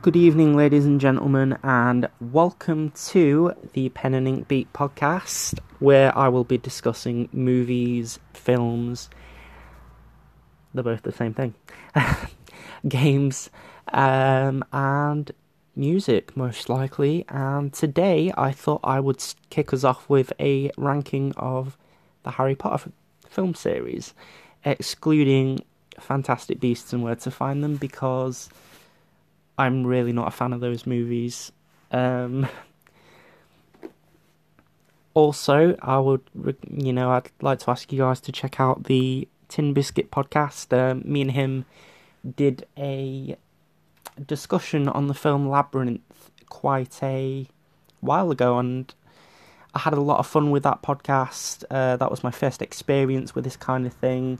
Good evening, ladies and gentlemen, and welcome to the Pen and Ink Beat podcast, where I will be discussing movies, films. They're both the same thing. games, um, and music, most likely. And today I thought I would kick us off with a ranking of the Harry Potter film series, excluding Fantastic Beasts and Where to Find Them, because I'm really not a fan of those movies. Um, also, I would, you know, I'd like to ask you guys to check out the Tin Biscuit podcast. Um, me and him did a discussion on the film Labyrinth quite a while ago, and I had a lot of fun with that podcast. Uh, that was my first experience with this kind of thing,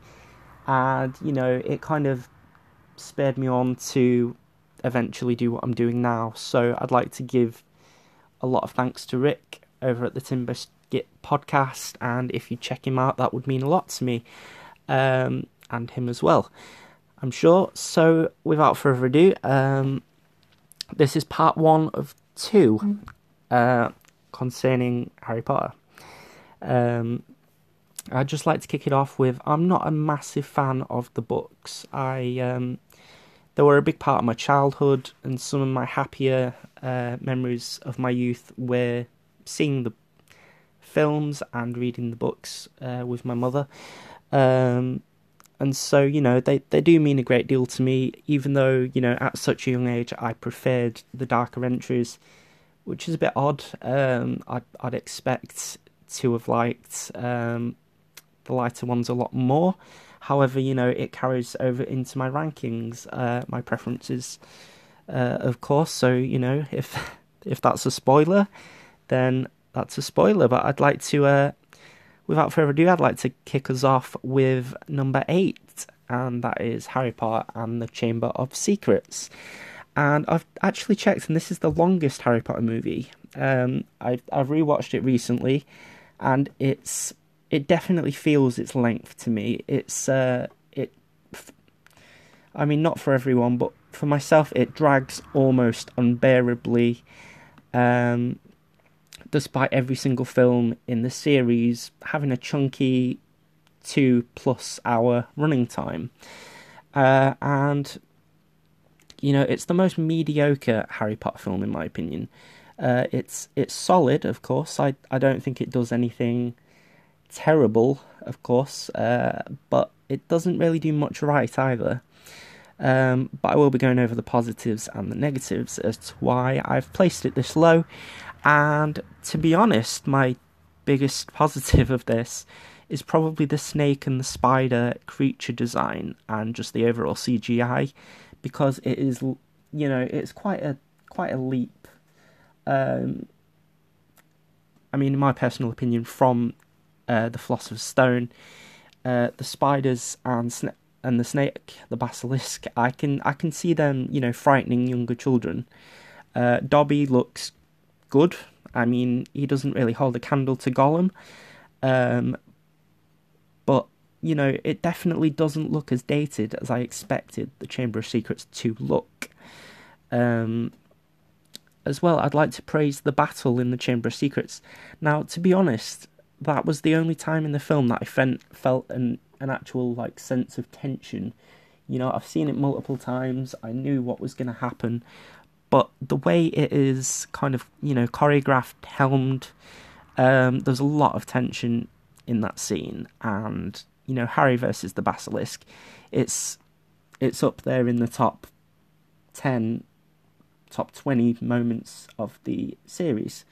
and you know, it kind of spurred me on to eventually do what I'm doing now. So I'd like to give a lot of thanks to Rick over at the Tin Biscuit podcast, and if you check him out, that would mean a lot to me, um, and him as well. I'm sure. So without further ado, um, this is part one of two mm. uh, concerning Harry Potter. Um, I'd just like to kick it off with I'm not a massive fan of the books. I um, they were a big part of my childhood, and some of my happier uh, memories of my youth were seeing the films and reading the books uh, with my mother. Um, and so, you know, they, they do mean a great deal to me, even though, you know, at such a young age I preferred the darker entries, which is a bit odd. Um, I'd, I'd expect to have liked um, the lighter ones a lot more. However, you know, it carries over into my rankings, uh, my preferences, uh, of course. So, you know, if if that's a spoiler, then that's a spoiler. But I'd like to, uh, without further ado, I'd like to kick us off with number eight, and that is Harry Potter and the Chamber of Secrets. And I've actually checked, and this is the longest Harry Potter movie. Um, I, I've rewatched it recently, and it's it definitely feels its length to me. It's uh, it. I mean, not for everyone, but for myself, it drags almost unbearably. Um, despite every single film in the series having a chunky two plus hour running time, uh, and you know, it's the most mediocre Harry Potter film in my opinion. Uh, it's it's solid, of course. I I don't think it does anything terrible, of course, uh, but it doesn't really do much right either. Um, but I will be going over the positives and the negatives as to why I've placed it this low. And to be honest, my biggest positive of this is probably the snake and the spider creature design and just the overall CGI because it is, you know, it's quite a quite a leap. Um, I mean, in my personal opinion, from uh, the Philosopher's Stone, uh, the spiders and sna- and the snake, the basilisk. I can I can see them, you know, frightening younger children. Uh, Dobby looks good. I mean, he doesn't really hold a candle to Gollum, um, but you know, it definitely doesn't look as dated as I expected the Chamber of Secrets to look. Um, as well, I'd like to praise the battle in the Chamber of Secrets. Now, to be honest, that was the only time in the film that I felt felt an an actual like sense of tension. You know, I've seen it multiple times. I knew what was going to happen, but the way it is kind of you know choreographed, helmed, um, there's a lot of tension in that scene, and you know Harry versus the basilisk, it's it's up there in the top ten, top twenty moments of the series.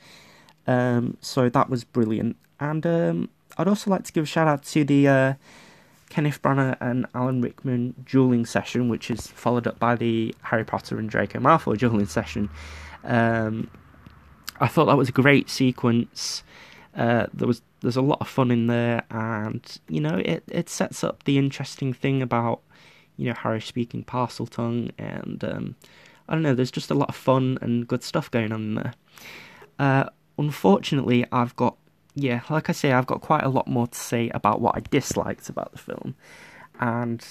Um, so that was brilliant. And um, I'd also like to give a shout out to the uh, Kenneth Branagh and Alan Rickman dueling session, which is followed up by the Harry Potter and Draco Malfoy dueling session. Um, I thought that was a great sequence. Uh, there was there's a lot of fun in there, and you know it it sets up the interesting thing about you know Harry speaking Parseltongue, and um, I don't know. There's just a lot of fun and good stuff going on there. Uh, unfortunately, I've got yeah, like I say, I've got quite a lot more to say about what I disliked about the film. And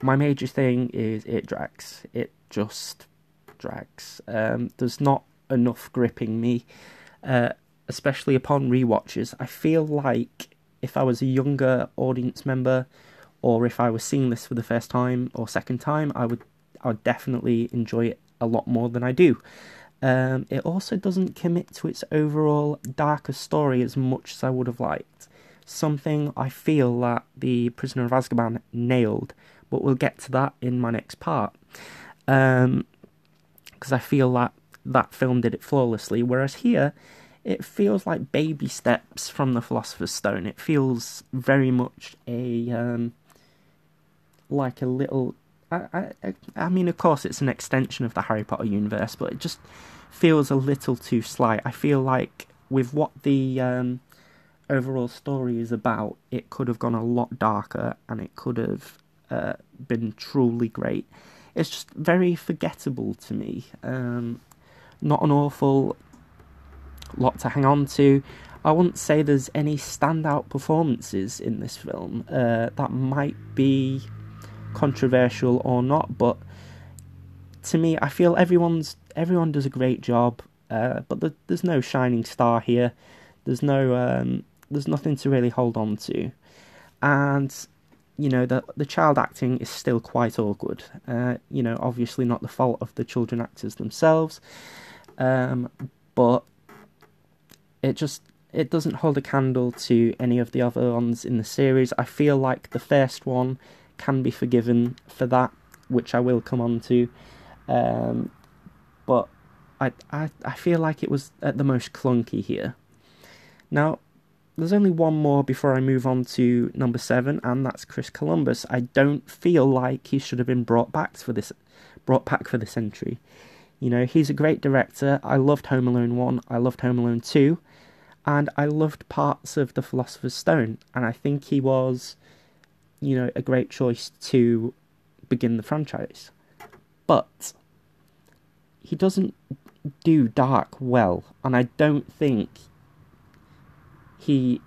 my major thing is it drags. It just drags. Um, there's not enough gripping me, uh, especially upon re-watches. I feel like if I was a younger audience member, or if I was seeing this for the first time or second time, I would I would definitely enjoy it a lot more than I do. Um, it also doesn't commit to its overall darker story as much as I would have liked. Something I feel that the Prisoner of Azkaban nailed, but we'll get to that in my next part. Because um, I feel that that film did it flawlessly, whereas here it feels like baby steps from the Philosopher's Stone. It feels very much a um, like a little I, I, I mean, of course, it's an extension of the Harry Potter universe, but it just feels a little too slight. I feel like with what the um, overall story is about, it could have gone a lot darker and it could have uh, been truly great. It's just very forgettable to me. Um, not an awful lot to hang on to. I wouldn't say there's any standout performances in this film. Uh, that might be controversial or not, but to me, I feel everyone's everyone does a great job, uh, but the, there's no shining star here. There's no um, there's nothing to really hold on to, and you know the the child acting is still quite awkward. Uh, you know, obviously not the fault of the children actors themselves, um, but it just it doesn't hold a candle to any of the other ones in the series. I feel like the first one can be forgiven for that, which I will come on to. Um, but I, I, I feel like it was at the most clunky here. Now, there's only one more before I move on to number seven, and that's Chris Columbus. I don't feel like he should have been brought back for this, brought back for this entry. You know, he's a great director. I loved Home Alone one. I loved Home Alone two, and I loved parts of The Philosopher's Stone. And I think he was you know, a great choice to begin the franchise. But he doesn't do dark well, and I don't think he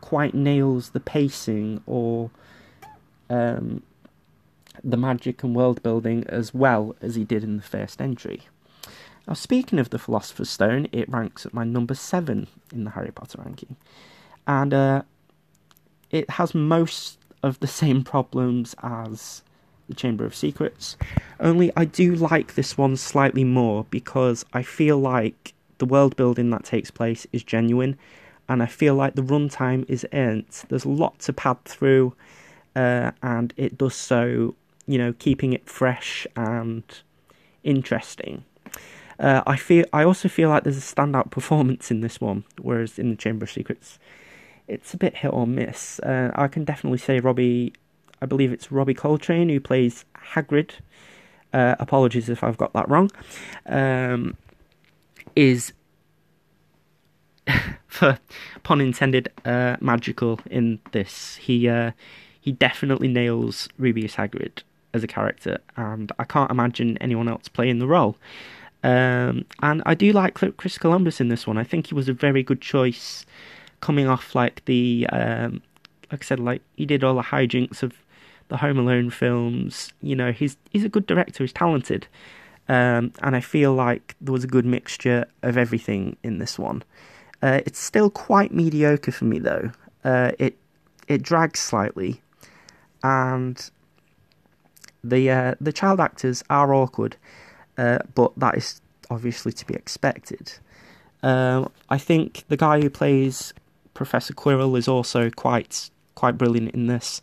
quite nails the pacing or um, the magic and world building as well as he did in the first entry. Now, speaking of the Philosopher's Stone, it ranks at my number seven in the Harry Potter ranking, and uh, it has most of the same problems as the Chamber of Secrets. Only I do like this one slightly more because I feel like the world building that takes place is genuine and I feel like the runtime is earned. There's a lot to pad through uh, and it does so, you know, keeping it fresh and interesting. Uh, I feel I also feel like there's a standout performance in this one, whereas in the Chamber of Secrets it's a bit hit or miss. Uh, I can definitely say Robbie, I believe it's Robbie Coltrane who plays Hagrid. Uh, apologies if I've got that wrong. Um, is for pun intended, uh, magical in this. He uh, he definitely nails Rubeus Hagrid as a character, and I can't imagine anyone else playing the role. Um, and I do like Chris Columbus in this one. I think he was a very good choice coming off like the um, like I said, like he did all the hijinks of the Home Alone films. You know, he's he's a good director. He's talented, um, and I feel like there was a good mixture of everything in this one. Uh, it's still quite mediocre for me though. Uh, it it drags slightly, and the uh, the child actors are awkward, uh, but that is obviously to be expected. Um, I think the guy who plays Professor Quirrell is also quite quite brilliant in this,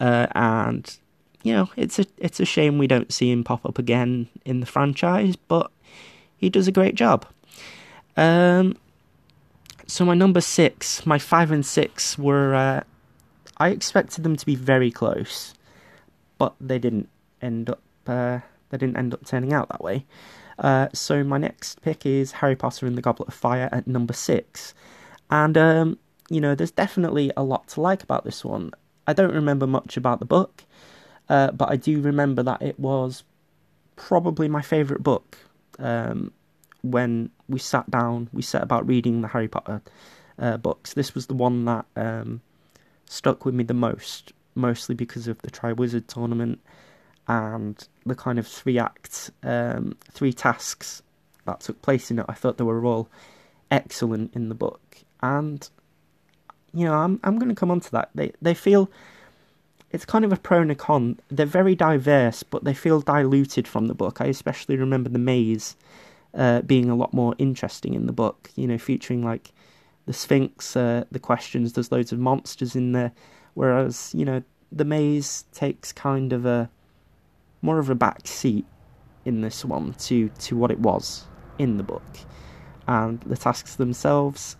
uh, and you know it's a it's a shame we don't see him pop up again in the franchise, but he does a great job. Um, so my number six, my five and six were uh, I expected them to be very close, but they didn't end up uh, they didn't end up turning out that way. Uh, so my next pick is Harry Potter and the Goblet of Fire at number six. And, um, you know, there's definitely a lot to like about this one. I don't remember much about the book, uh, but I do remember that it was probably my favourite book um, when we sat down, we set about reading the Harry Potter uh, books. This was the one that um, stuck with me the most, mostly because of the Triwizard tournament and the kind of three acts, um, three tasks that took place in it. I thought they were all excellent in the book, and you know, I'm I'm going to come on to that. They they feel it's kind of a pro and a con. They're very diverse, but they feel diluted from the book. I especially remember the maze uh, being a lot more interesting in the book. You know, featuring like the Sphinx, uh, the questions. There's loads of monsters in there, whereas you know the maze takes kind of a more of a back seat in this one to to what it was in the book, and the tasks themselves.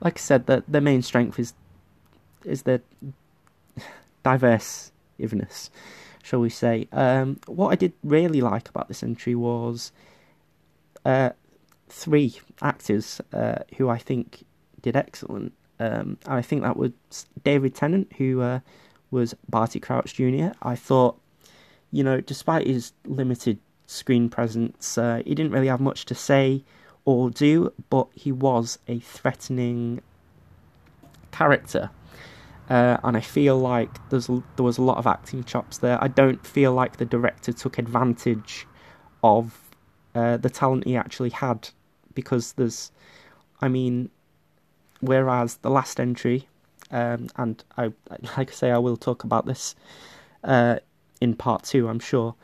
Like I said, the the main strength is is the diverseness, shall we say. Um, what I did really like about this entry was uh, three actors uh, who I think did excellent. Um, I think that was David Tennant, who uh, was Barty Crouch Jr. I thought, you know, despite his limited screen presence, uh, he didn't really have much to say or do, but he was a threatening character. Uh, and I feel like there's there was a lot of acting chops there. I don't feel like the director took advantage of uh, the talent he actually had because there's, I mean, whereas the last entry, um, and I like I say I will talk about this uh, in part two, I'm sure.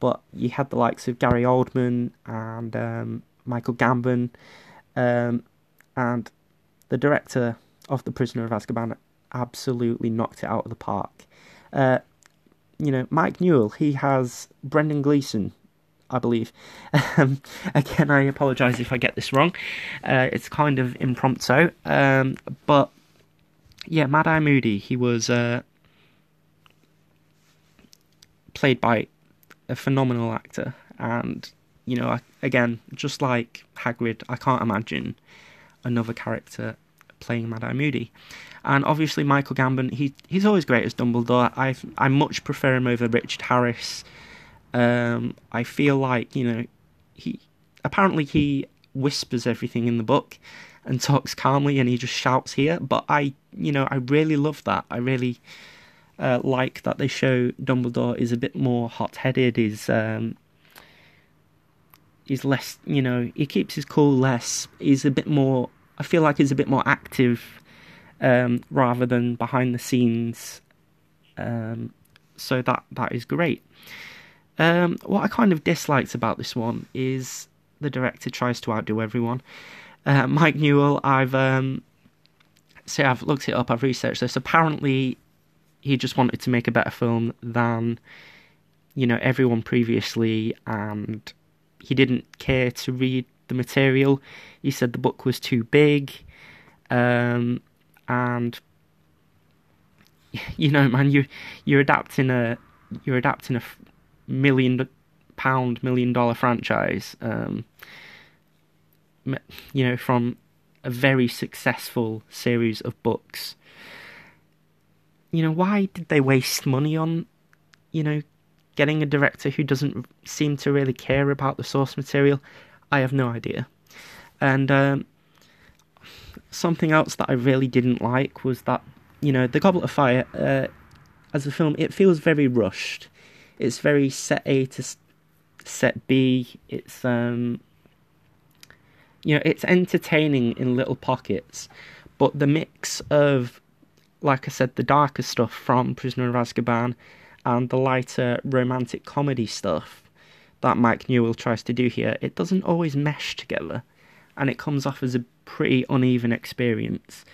But you had the likes of Gary Oldman and um, Michael Gambon, um, and the director of The Prisoner of Azkaban absolutely knocked it out of the park. Uh, you know, Mike Newell, he has Brendan Gleeson, I believe. Um, again, I apologise if I get this wrong. Uh, it's kind of impromptu. Um, but yeah, Mad Eye Moody, he was uh, played by a phenomenal actor. And, you know, again, just like Hagrid, I can't imagine another character playing Mad Eye Moody. And obviously, Michael Gambon, he he's always great as Dumbledore. I I much prefer him over Richard Harris. Um, I feel like you know he apparently he whispers everything in the book and talks calmly, and he just shouts here. But I you know I really love that. I really uh, like that they show Dumbledore is a bit more hot-headed. Is um, he's less you know he keeps his cool less. He's a bit more. I feel like he's a bit more active um, rather than behind the scenes. Um, so that that is great. Um, what I kind of disliked about this one is the director tries to outdo everyone. Uh, Mike Newell, I've um, say I've looked it up, I've researched this. Apparently, he just wanted to make a better film than you know everyone previously, and he didn't care to read the material. He said the book was too big. Um, and you know, man, you you're adapting a you're adapting a million pound, million dollar franchise. Um, you know, from a very successful series of books. You know, why did they waste money on, you know, getting a director who doesn't seem to really care about the source material? I have no idea. And um, something else that I really didn't like was that you know the Goblet of Fire uh, as a film it feels very rushed. It's very set A to set B. It's um you know it's entertaining in little pockets, but the mix of like I said the darker stuff from Prisoner of Azkaban and the lighter romantic comedy stuff that Mike Newell tries to do here, it doesn't always mesh together and it comes off as a pretty uneven experience.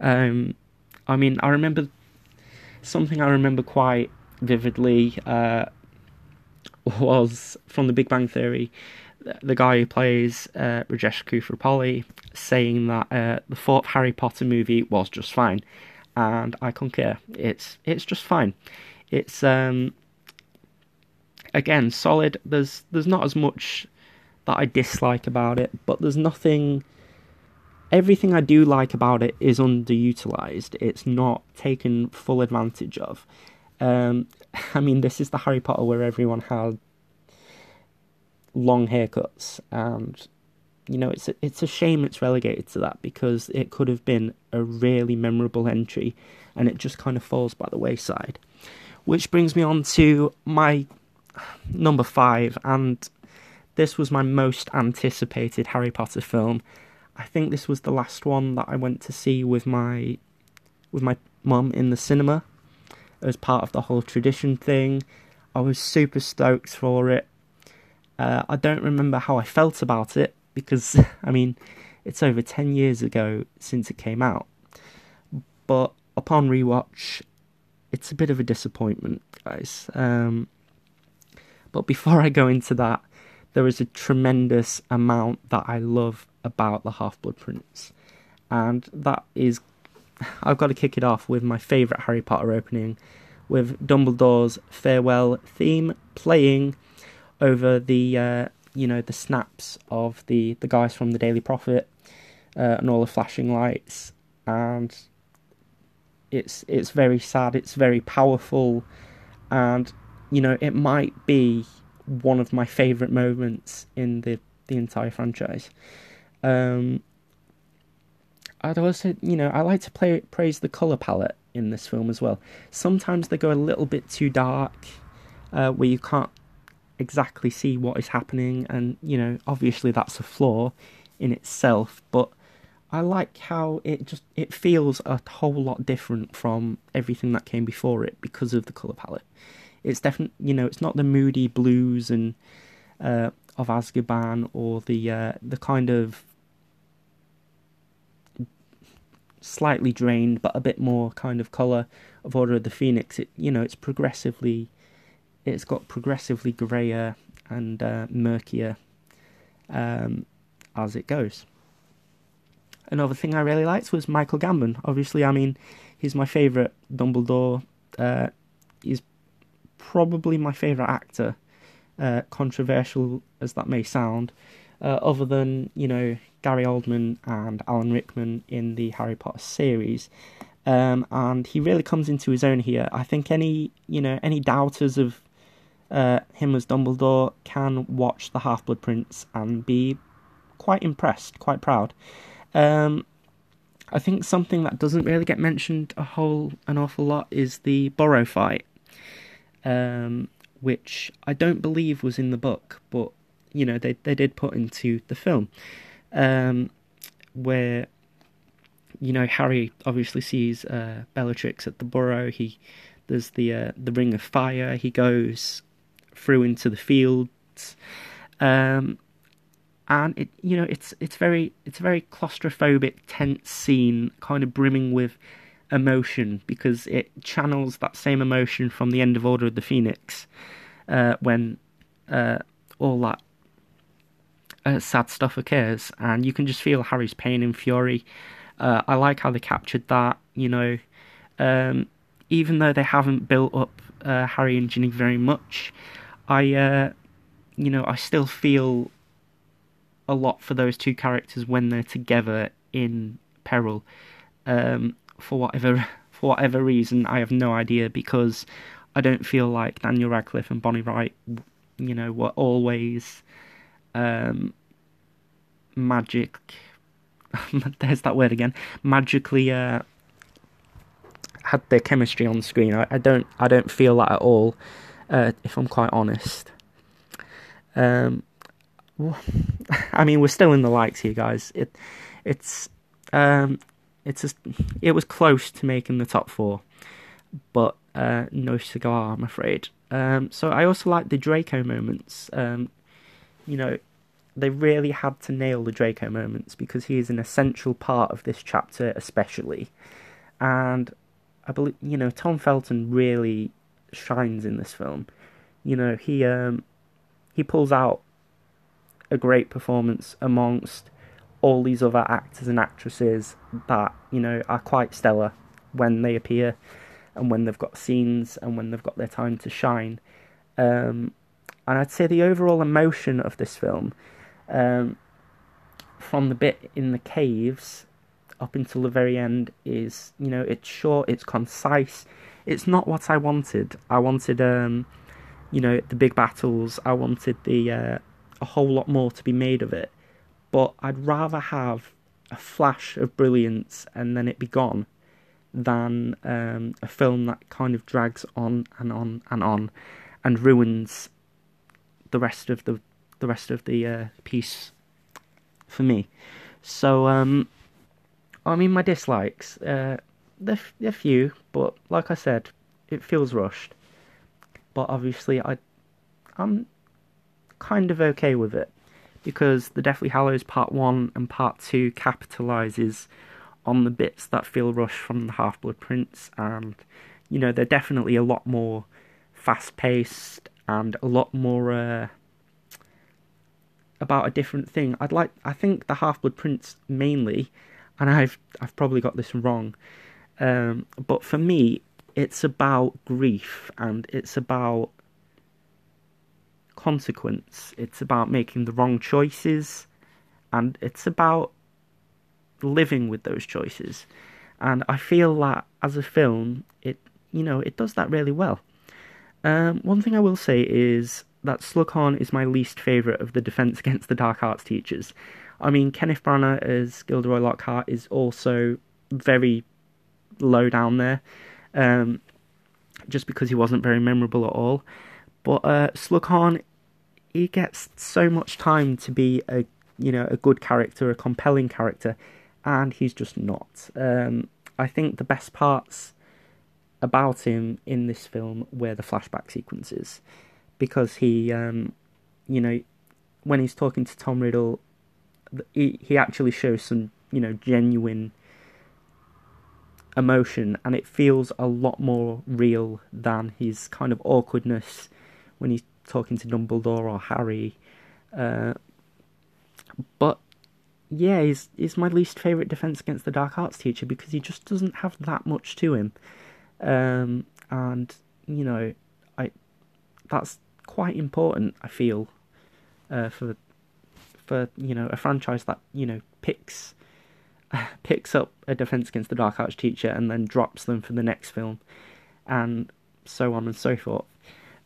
Um, I mean, I remember something I remember quite vividly uh, was from The Big Bang Theory. The guy who plays uh, Rajesh Koothrappali saying that uh, the fourth Harry Potter movie was just fine, and I concur. It's it's just fine. It's um, again solid. There's there's not as much that I dislike about it, but there's nothing. Everything I do like about it is underutilized. It's not taken full advantage of. Um, I mean, this is the Harry Potter where everyone had long haircuts, and you know, it's a, it's a shame it's relegated to that because it could have been a really memorable entry, and it just kind of falls by the wayside. Which brings me on to my number five, and this was my most anticipated Harry Potter film. I think this was the last one that I went to see with my with my mum in the cinema as part of the whole tradition thing. I was super stoked for it. Uh, I don't remember how I felt about it because, I mean, it's over 10 years ago since it came out. But upon rewatch, it's a bit of a disappointment, guys. Um, but before I go into that, there is a tremendous amount that I love about the Half Blood Prince. And that is, I've got to kick it off with my favourite Harry Potter opening, with Dumbledore's farewell theme playing over the, uh, you know, the snaps of the, the guys from the Daily Prophet uh, and all the flashing lights. And it's it's very sad. It's very powerful, and you know it might be one of my favorite moments in the the entire franchise. Um, I'd also, you know, I like to play, praise the color palette in this film as well. Sometimes they go a little bit too dark, uh, where you can't exactly see what is happening, and you know, obviously that's a flaw in itself. But I like how it just it feels a whole lot different from everything that came before it because of the color palette. It's definitely you know it's not the moody blues and uh, of Azkaban or the uh, the kind of slightly drained but a bit more kind of color of Order of the Phoenix. It you know it's progressively it's got progressively grayer and uh, murkier um, as it goes. Another thing I really liked was Michael Gambon. Obviously, I mean, he's my favourite Dumbledore. Uh, he's probably my favourite actor, uh, controversial as that may sound, uh, other than, you know, Gary Oldman and Alan Rickman in the Harry Potter series. Um, and he really comes into his own here. I think any, you know, any doubters of uh, him as Dumbledore can watch The Half Blood Prince and be quite impressed, quite proud. Um, I think something that doesn't really get mentioned a whole an awful lot is the Burrow fight, um, which I don't believe was in the book, but you know they they did put into the film, um, where you know Harry obviously sees uh, Bellatrix at the Burrow. He there's the uh, the Ring of Fire. He goes through into the fields. Um, and it you know it's it's very it's a very claustrophobic tense scene kind of brimming with emotion because it channels that same emotion from the end of order of the phoenix uh, when uh, all that uh, sad stuff occurs. And you can just feel harry's pain and fury. Uh, i like how they captured that you know. Um, even though they haven't built up uh, harry and ginny very much i uh, you know i still feel a lot for those two characters when they're together in peril. Um, for whatever for whatever reason, I have no idea because I don't feel like Daniel Radcliffe and Bonnie Wright, you know, were always um, magic. there's that word again. Magically uh, had their chemistry on screen. I, I, don't I don't feel that at all. Uh, if I'm quite honest. Um, I mean, we're still in the likes here, guys. It, it's, um, it's a, it was close to making the top four, but uh, no cigar, I'm afraid. Um, so I also like the Draco moments. Um, you know, they really had to nail the Draco moments because he is an essential part of this chapter, especially. And I believe, you know, Tom Felton really shines in this film. You know, he um, he pulls out a great performance amongst all these other actors and actresses that you know are quite stellar when they appear and when they've got scenes and when they've got their time to shine. Um, and I'd say the overall emotion of this film, um, from the bit in the caves up until the very end, is you know it's short, it's concise. It's not what I wanted. I wanted, um, you know, the big battles. I wanted the uh, a whole lot more to be made of it. But I'd rather have a flash of brilliance and then it be gone than um, a film that kind of drags on and on and on and ruins the rest of the the rest of the uh, piece for me. So, um, I mean, my dislikes, uh, they're, they're few, but like I said, it feels rushed. But obviously, I, I'm kind of okay with it because the Deathly Hallows Part 1 and Part 2 capitalizes on the bits that feel rushed from the Half Blood Prince, and you know, they're definitely a lot more fast paced and a lot more uh, about a different thing. I'd like, I think the Half Blood Prince mainly, and I've I've probably got this wrong, um, but for me, it's about grief and it's about consequence. It's about making the wrong choices, and it's about living with those choices. And I feel that as a film, it you know it does that really well. Um, one thing I will say is that Slughorn is my least favourite of the Defence Against the Dark Arts teachers. I mean, Kenneth Branagh as Gilderoy Lockhart is also very low down there, um, just because he wasn't very memorable at all. But uh, Slughorn, he gets so much time to be a you know a good character, a compelling character, and he's just not. Um, I think the best parts about him in this film were the flashback sequences because he, um, you know, when he's talking to Tom Riddle, he he actually shows some you know genuine emotion, and it feels a lot more real than his kind of awkwardness when he's talking to Dumbledore or Harry. Uh, but yeah, he's he's my least favorite Defense Against the Dark Arts teacher because he just doesn't have that much to him, um, and you know, I that's quite important. I feel uh, for for you know a franchise that you know picks picks up a Defense Against the Dark Arts teacher and then drops them for the next film, and so on and so forth.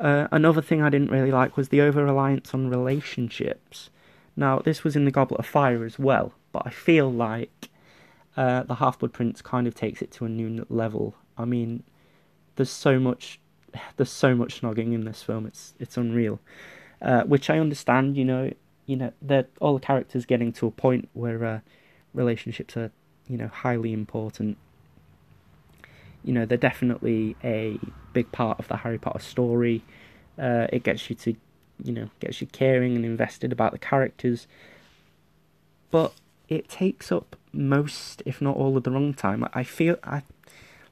Uh, another thing I didn't really like was the over reliance on relationships. Now, this was in the Goblet of Fire as well, but I feel like uh, the Half Blood Prince kind of takes it to a new level. I mean, there's so much there's so much snogging in this film. It's it's unreal, uh, which I understand. You know, you know that all the characters getting to a point where uh, relationships are you know highly important. You know, they're definitely a big part of the Harry Potter story. Uh, it gets you to, you know, gets you caring and invested about the characters. But it takes up most, if not all, of the runtime. I feel I,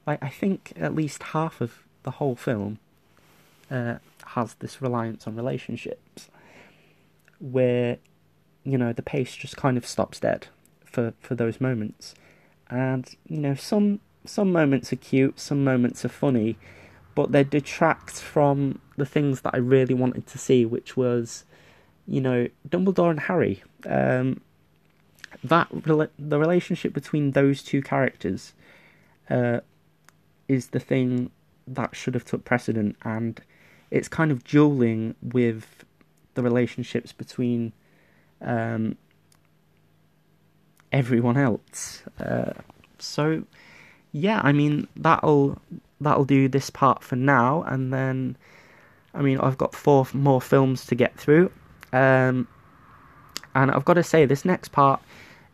like I think at least half of the whole film uh, has this reliance on relationships where you know the pace just kind of stops dead for for those moments and you know some some moments are cute some moments are funny but they detract from the things that I really wanted to see which was you know Dumbledore and Harry um, that the relationship between those two characters uh, is the thing that should have took precedent, and it's kind of dueling with the relationships between um, everyone else. Uh, so, yeah, I mean that'll that'll do this part for now, and then I mean I've got four more films to get through, um, and I've got to say this next part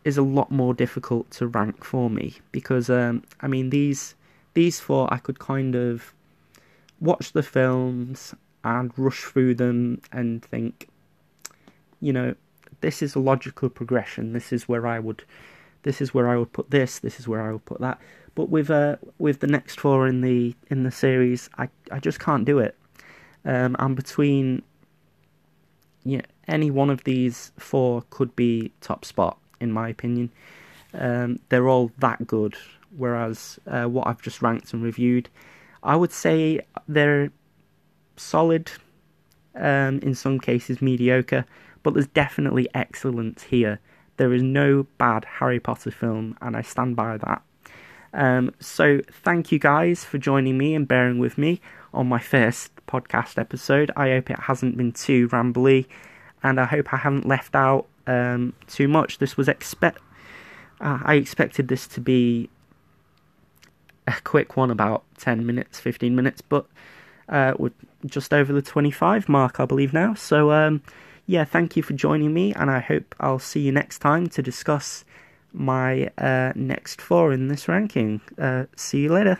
is a lot more difficult to rank for me because um, I mean these these four I could kind of watch the films and rush through them and think, you know, this is a logical progression. This is where I would, this is where I would put this. This is where I would put that. But with uh, with the next four in the in the series, I I just can't do it. Um, and between, yeah, any one of these four could be top spot in my opinion. Um, they're all that good whereas uh, what I've just ranked and reviewed, I would say they're solid, um, in some cases mediocre, but there's definitely excellence here. There is no bad Harry Potter film, and I stand by that. Um, so thank you guys for joining me and bearing with me on my first podcast episode. I hope it hasn't been too rambly, and I hope I haven't left out um, too much. This was expect. Uh, I expected this to be a quick one, about ten minutes, fifteen minutes, but uh, we're just over the twenty-five mark, I believe now. So um, yeah, thank you for joining me, and I hope I'll see you next time to discuss my uh, next four in this ranking. Uh, see you later.